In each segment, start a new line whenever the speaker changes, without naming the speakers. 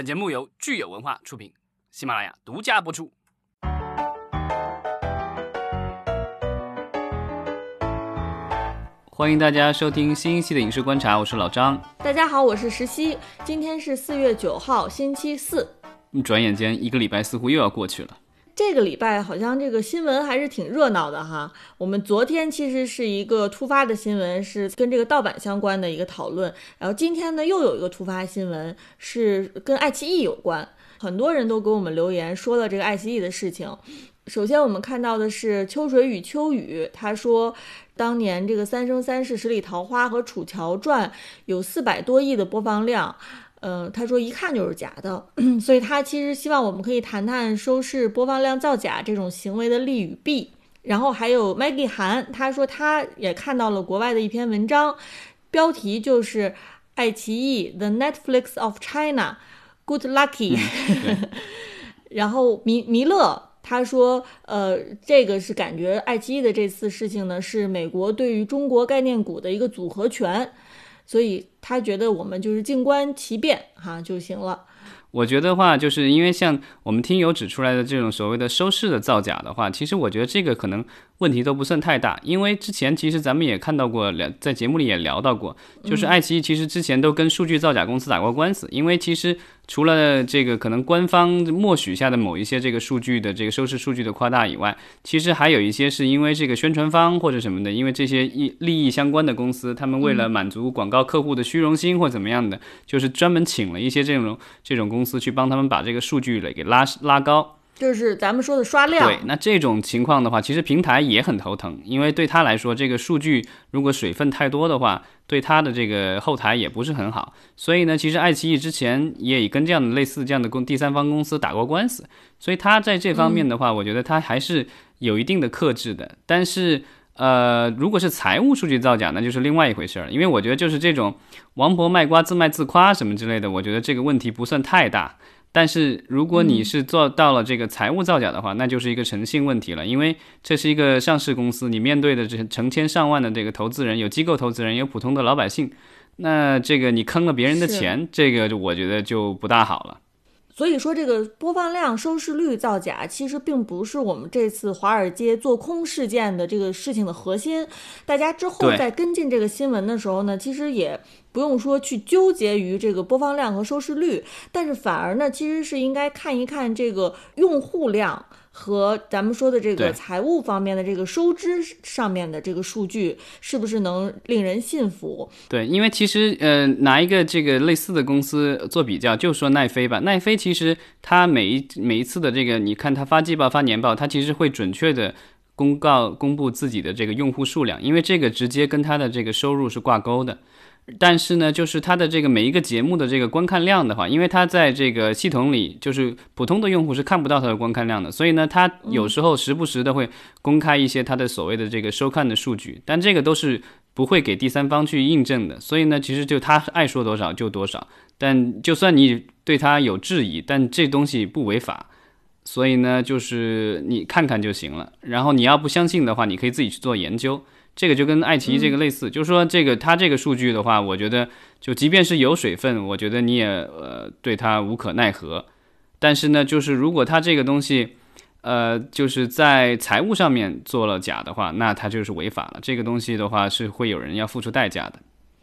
本节目由聚友文化出品，喜马拉雅独家播出。欢迎大家收听新一期的影视观察，我是老张。
大家好，我是石溪。今天是四月九号，星期四。
转眼间一个礼拜似乎又要过去了。
这个礼拜好像这个新闻还是挺热闹的哈。我们昨天其实是一个突发的新闻，是跟这个盗版相关的一个讨论。然后今天呢，又有一个突发新闻，是跟爱奇艺有关。很多人都给我们留言说了这个爱奇艺的事情。首先我们看到的是秋水与秋雨，他说。当年这个《三生三世十里桃花》和《楚乔传》有四百多亿的播放量，嗯，他说一看就是假的，所以他其实希望我们可以谈谈收视播放量造假这种行为的利与弊。然后还有 Maggie 韩，他说他也看到了国外的一篇文章，标题就是“爱奇艺 The Netflix of China”，Good lucky。然后弥弥勒。他说：“呃，这个是感觉爱奇艺的这次事情呢，是美国对于中国概念股的一个组合拳，所以他觉得我们就是静观其变哈就行了。
我觉得话，就是因为像我们听友指出来的这种所谓的收视的造假的话，其实我觉得这个可能。”问题都不算太大，因为之前其实咱们也看到过，聊在节目里也聊到过，就是爱奇艺其实之前都跟数据造假公司打过官司，因为其实除了这个可能官方默许下的某一些这个数据的这个收视数据的夸大以外，其实还有一些是因为这个宣传方或者什么的，因为这些利利益相关的公司，他们为了满足广告客户的虚荣心或怎么样的，就是专门请了一些这种这种公司去帮他们把这个数据给给拉拉高。
就是咱们说的刷量。
对，那这种情况的话，其实平台也很头疼，因为对他来说，这个数据如果水分太多的话，对他的这个后台也不是很好。所以呢，其实爱奇艺之前也跟这样的类似这样的公第三方公司打过官司，所以他在这方面的话，我觉得他还是有一定的克制的。但是，呃，如果是财务数据造假，那就是另外一回事儿，因为我觉得就是这种王婆卖瓜自卖自夸什么之类的，我觉得这个问题不算太大。但是如果你是做到了这个财务造假的话，那就是一个诚信问题了，因为这是一个上市公司，你面对的这成千上万的这个投资人，有机构投资人，有普通的老百姓，那这个你坑了别人的钱，这个我觉得就不大好了。
所以说，这个播放量、收视率造假，其实并不是我们这次华尔街做空事件的这个事情的核心。大家之后在跟进这个新闻的时候呢，其实也不用说去纠结于这个播放量和收视率，但是反而呢，其实是应该看一看这个用户量。和咱们说的这个财务方面的这个收支上面的这个数据，是不是能令人信服？
对，因为其实呃，拿一个这个类似的公司做比较，就说奈飞吧。奈飞其实它每一每一次的这个，你看它发季报、发年报，它其实会准确的公告公布自己的这个用户数量，因为这个直接跟它的这个收入是挂钩的。但是呢，就是它的这个每一个节目的这个观看量的话，因为它在这个系统里，就是普通的用户是看不到它的观看量的，所以呢，它有时候时不时的会公开一些它的所谓的这个收看的数据，但这个都是不会给第三方去印证的，所以呢，其实就他爱说多少就多少，但就算你对他有质疑，但这东西不违法，所以呢，就是你看看就行了，然后你要不相信的话，你可以自己去做研究。这个就跟爱奇艺这个类似，就是说这个它这个数据的话，我觉得就即便是有水分，我觉得你也呃对它无可奈何。但是呢，就是如果它这个东西，呃，就是在财务上面做了假的话，那它就是违法了。这个东西的话是会有人要付出代价的。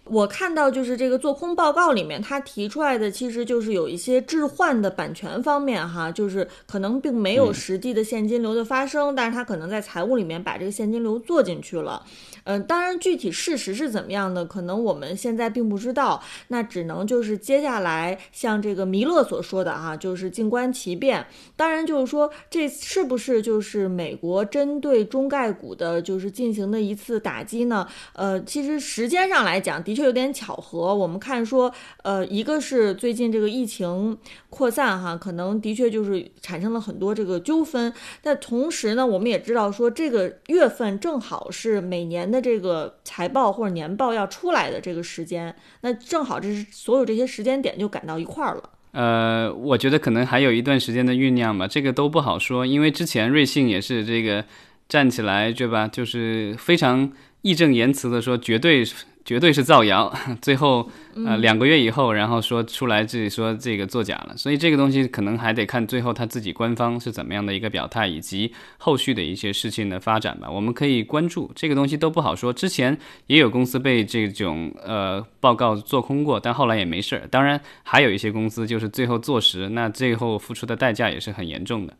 我看到就是这个做空报告里面，他提出来的其实就是有一些置换的版权方面哈，就是可能并没有实际的现金流的发生，但是他可能在财务里面把这个现金流做进去了。嗯，当然具体事实是怎么样的，可能我们现在并不知道，那只能就是接下来像这个弥勒所说的哈，就是静观其变。当然就是说这是不是就是美国针对中概股的，就是进行的一次打击呢？呃，其实时间上来讲的。确有点巧合，我们看说，呃，一个是最近这个疫情扩散哈，可能的确就是产生了很多这个纠纷。但同时呢，我们也知道说，这个月份正好是每年的这个财报或者年报要出来的这个时间，那正好这是所有这些时间点就赶到一块儿了。
呃，我觉得可能还有一段时间的酝酿吧，这个都不好说，因为之前瑞幸也是这个站起来对吧，就是非常义正言辞的说绝对。绝对是造谣，最后呃两个月以后，然后说出来自己说这个作假了，所以这个东西可能还得看最后他自己官方是怎么样的一个表态，以及后续的一些事情的发展吧。我们可以关注这个东西都不好说。之前也有公司被这种呃报告做空过，但后来也没事儿。当然还有一些公司就是最后坐实，那最后付出的代价也是很严重的。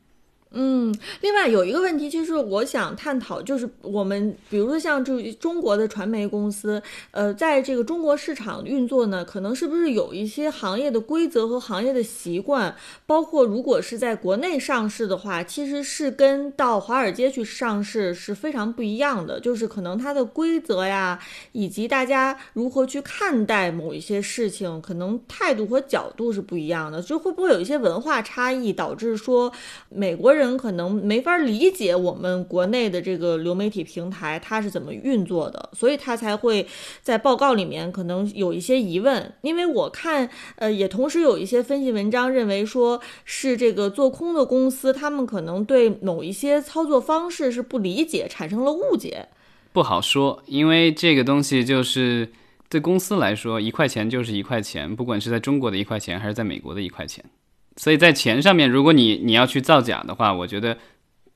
嗯，另外有一个问题，其实我想探讨，就是我们比如说像就中国的传媒公司，呃，在这个中国市场运作呢，可能是不是有一些行业的规则和行业的习惯，包括如果是在国内上市的话，其实是跟到华尔街去上市是非常不一样的，就是可能它的规则呀，以及大家如何去看待某一些事情，可能态度和角度是不一样的，就会不会有一些文化差异，导致说美国人。可能没法理解我们国内的这个流媒体平台它是怎么运作的，所以他才会在报告里面可能有一些疑问。因为我看，呃，也同时有一些分析文章认为说是这个做空的公司，他们可能对某一些操作方式是不理解，产生了误解。
不好说，因为这个东西就是对公司来说，一块钱就是一块钱，不管是在中国的一块钱还是在美国的一块钱。所以在钱上面，如果你你要去造假的话，我觉得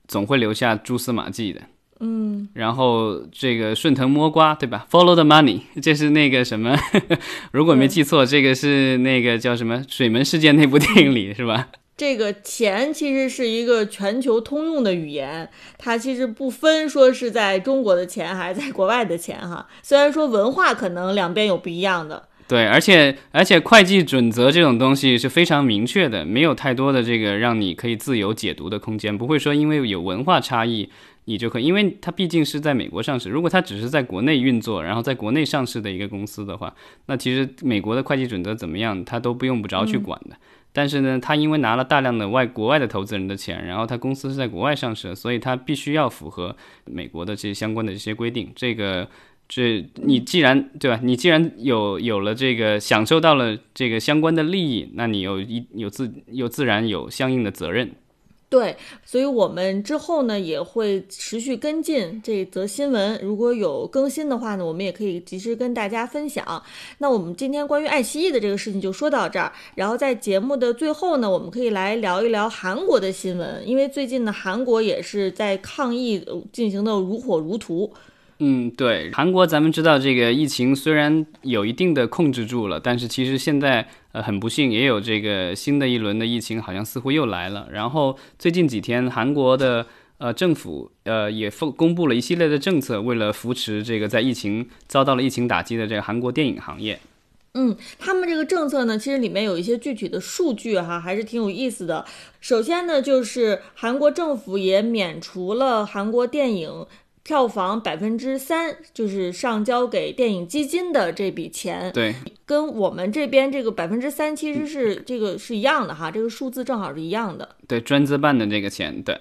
总会留下蛛丝马迹的。
嗯，
然后这个顺藤摸瓜，对吧？Follow the money，这是那个什么？如果没记错，这个是那个叫什么《水门事件》那部电影里，是吧？
这个钱其实是一个全球通用的语言，它其实不分说是在中国的钱还是在国外的钱哈。虽然说文化可能两边有不一样的。
对，而且而且会计准则这种东西是非常明确的，没有太多的这个让你可以自由解读的空间，不会说因为有文化差异你就可以，因为它毕竟是在美国上市，如果它只是在国内运作，然后在国内上市的一个公司的话，那其实美国的会计准则怎么样，它都不用不着去管的。但是呢，它因为拿了大量的外国外的投资人的钱，然后它公司是在国外上市，所以它必须要符合美国的这些相关的这些规定，这个。这你既然对吧？你既然有有了这个享受到了这个相关的利益，那你有一有自有自然有相应的责任。
对，所以我们之后呢也会持续跟进这则新闻，如果有更新的话呢，我们也可以及时跟大家分享。那我们今天关于爱奇艺的这个事情就说到这儿，然后在节目的最后呢，我们可以来聊一聊韩国的新闻，因为最近呢韩国也是在抗疫进行的如火如荼。
嗯，对，韩国咱们知道这个疫情虽然有一定的控制住了，但是其实现在呃很不幸也有这个新的一轮的疫情，好像似乎又来了。然后最近几天，韩国的呃政府呃也公公布了一系列的政策，为了扶持这个在疫情遭到了疫情打击的这个韩国电影行业。
嗯，他们这个政策呢，其实里面有一些具体的数据哈，还是挺有意思的。首先呢，就是韩国政府也免除了韩国电影。票房百分之三就是上交给电影基金的这笔钱，
对，
跟我们这边这个百分之三其实是这个是一样的哈，这个数字正好是一样的。
对，专资办的这个钱，对。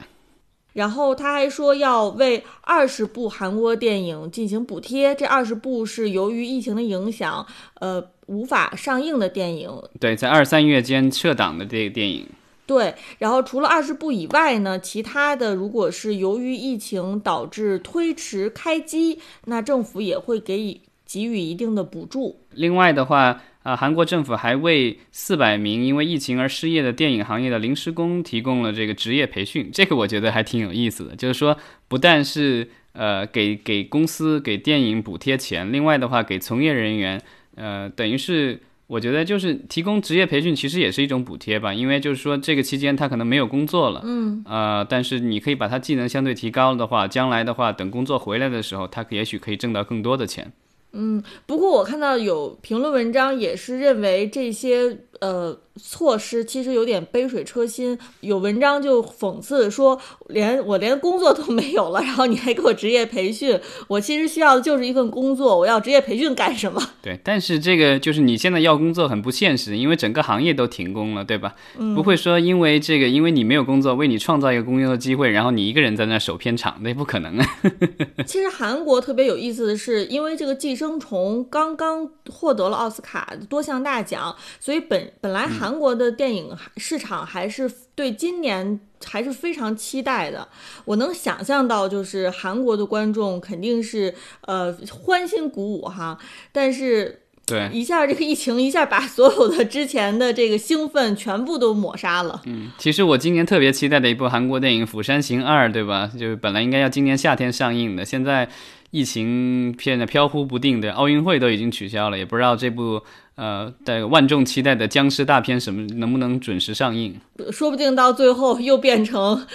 然后他还说要为二十部韩国电影进行补贴，这二十部是由于疫情的影响，呃，无法上映的电影。
对，在二三月间撤档的这个电影。
对，然后除了二十部以外呢，其他的如果是由于疫情导致推迟开机，那政府也会给予给予一定的补助。
另外的话，啊，韩国政府还为四百名因为疫情而失业的电影行业的临时工提供了这个职业培训，这个我觉得还挺有意思的。就是说，不但是呃给给公司给电影补贴钱，另外的话给从业人员，呃，等于是。我觉得就是提供职业培训，其实也是一种补贴吧，因为就是说这个期间他可能没有工作了，
嗯，
呃，但是你可以把他技能相对提高的话，将来的话等工作回来的时候，他也许可以挣到更多的钱。
嗯，不过我看到有评论文章也是认为这些呃。措施其实有点杯水车薪，有文章就讽刺说，连我连工作都没有了，然后你还给我职业培训，我其实需要的就是一份工作，我要职业培训干什么？
对，但是这个就是你现在要工作很不现实，因为整个行业都停工了，对吧？不会说因为这个，因为你没有工作，为你创造一个工作的机会，然后你一个人在那守片场，那不可能啊。
其实韩国特别有意思的是，因为这个寄生虫刚刚获得了奥斯卡多项大奖，所以本对，本来韩国的电影市场还是对今年还是非常期待的。我能想象到，就是韩国的观众肯定是呃欢欣鼓舞哈，但是。
对，
一下这个疫情一下把所有的之前的这个兴奋全部都抹杀了。
嗯，其实我今年特别期待的一部韩国电影《釜山行二》，对吧？就是本来应该要今年夏天上映的，现在疫情变得飘忽不定的，奥运会都已经取消了，也不知道这部呃的万众期待的僵尸大片什么能不能准时上映。
说不定到最后又变成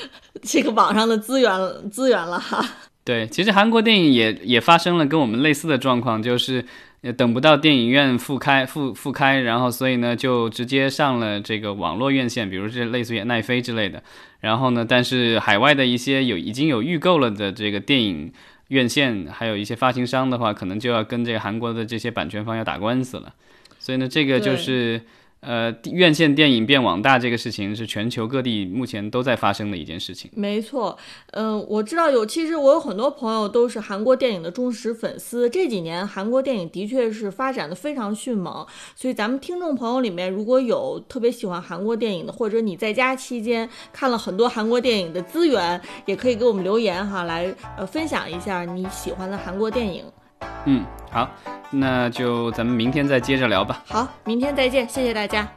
这个网上的资源资源了哈。
对，其实韩国电影也也发生了跟我们类似的状况，就是。也等不到电影院复开复复开，然后所以呢就直接上了这个网络院线，比如这类似于奈飞之类的。然后呢，但是海外的一些有已经有预购了的这个电影院线，还有一些发行商的话，可能就要跟这个韩国的这些版权方要打官司了。所以呢，这个就是。呃，院线电影变网大这个事情是全球各地目前都在发生的一件事情。
没错，嗯，我知道有，其实我有很多朋友都是韩国电影的忠实粉丝。这几年韩国电影的确是发展的非常迅猛，所以咱们听众朋友里面如果有特别喜欢韩国电影的，或者你在家期间看了很多韩国电影的资源，也可以给我们留言哈，来呃分享一下你喜欢的韩国电影。
嗯，好。那就咱们明天再接着聊吧。
好，明天再见，谢谢大家。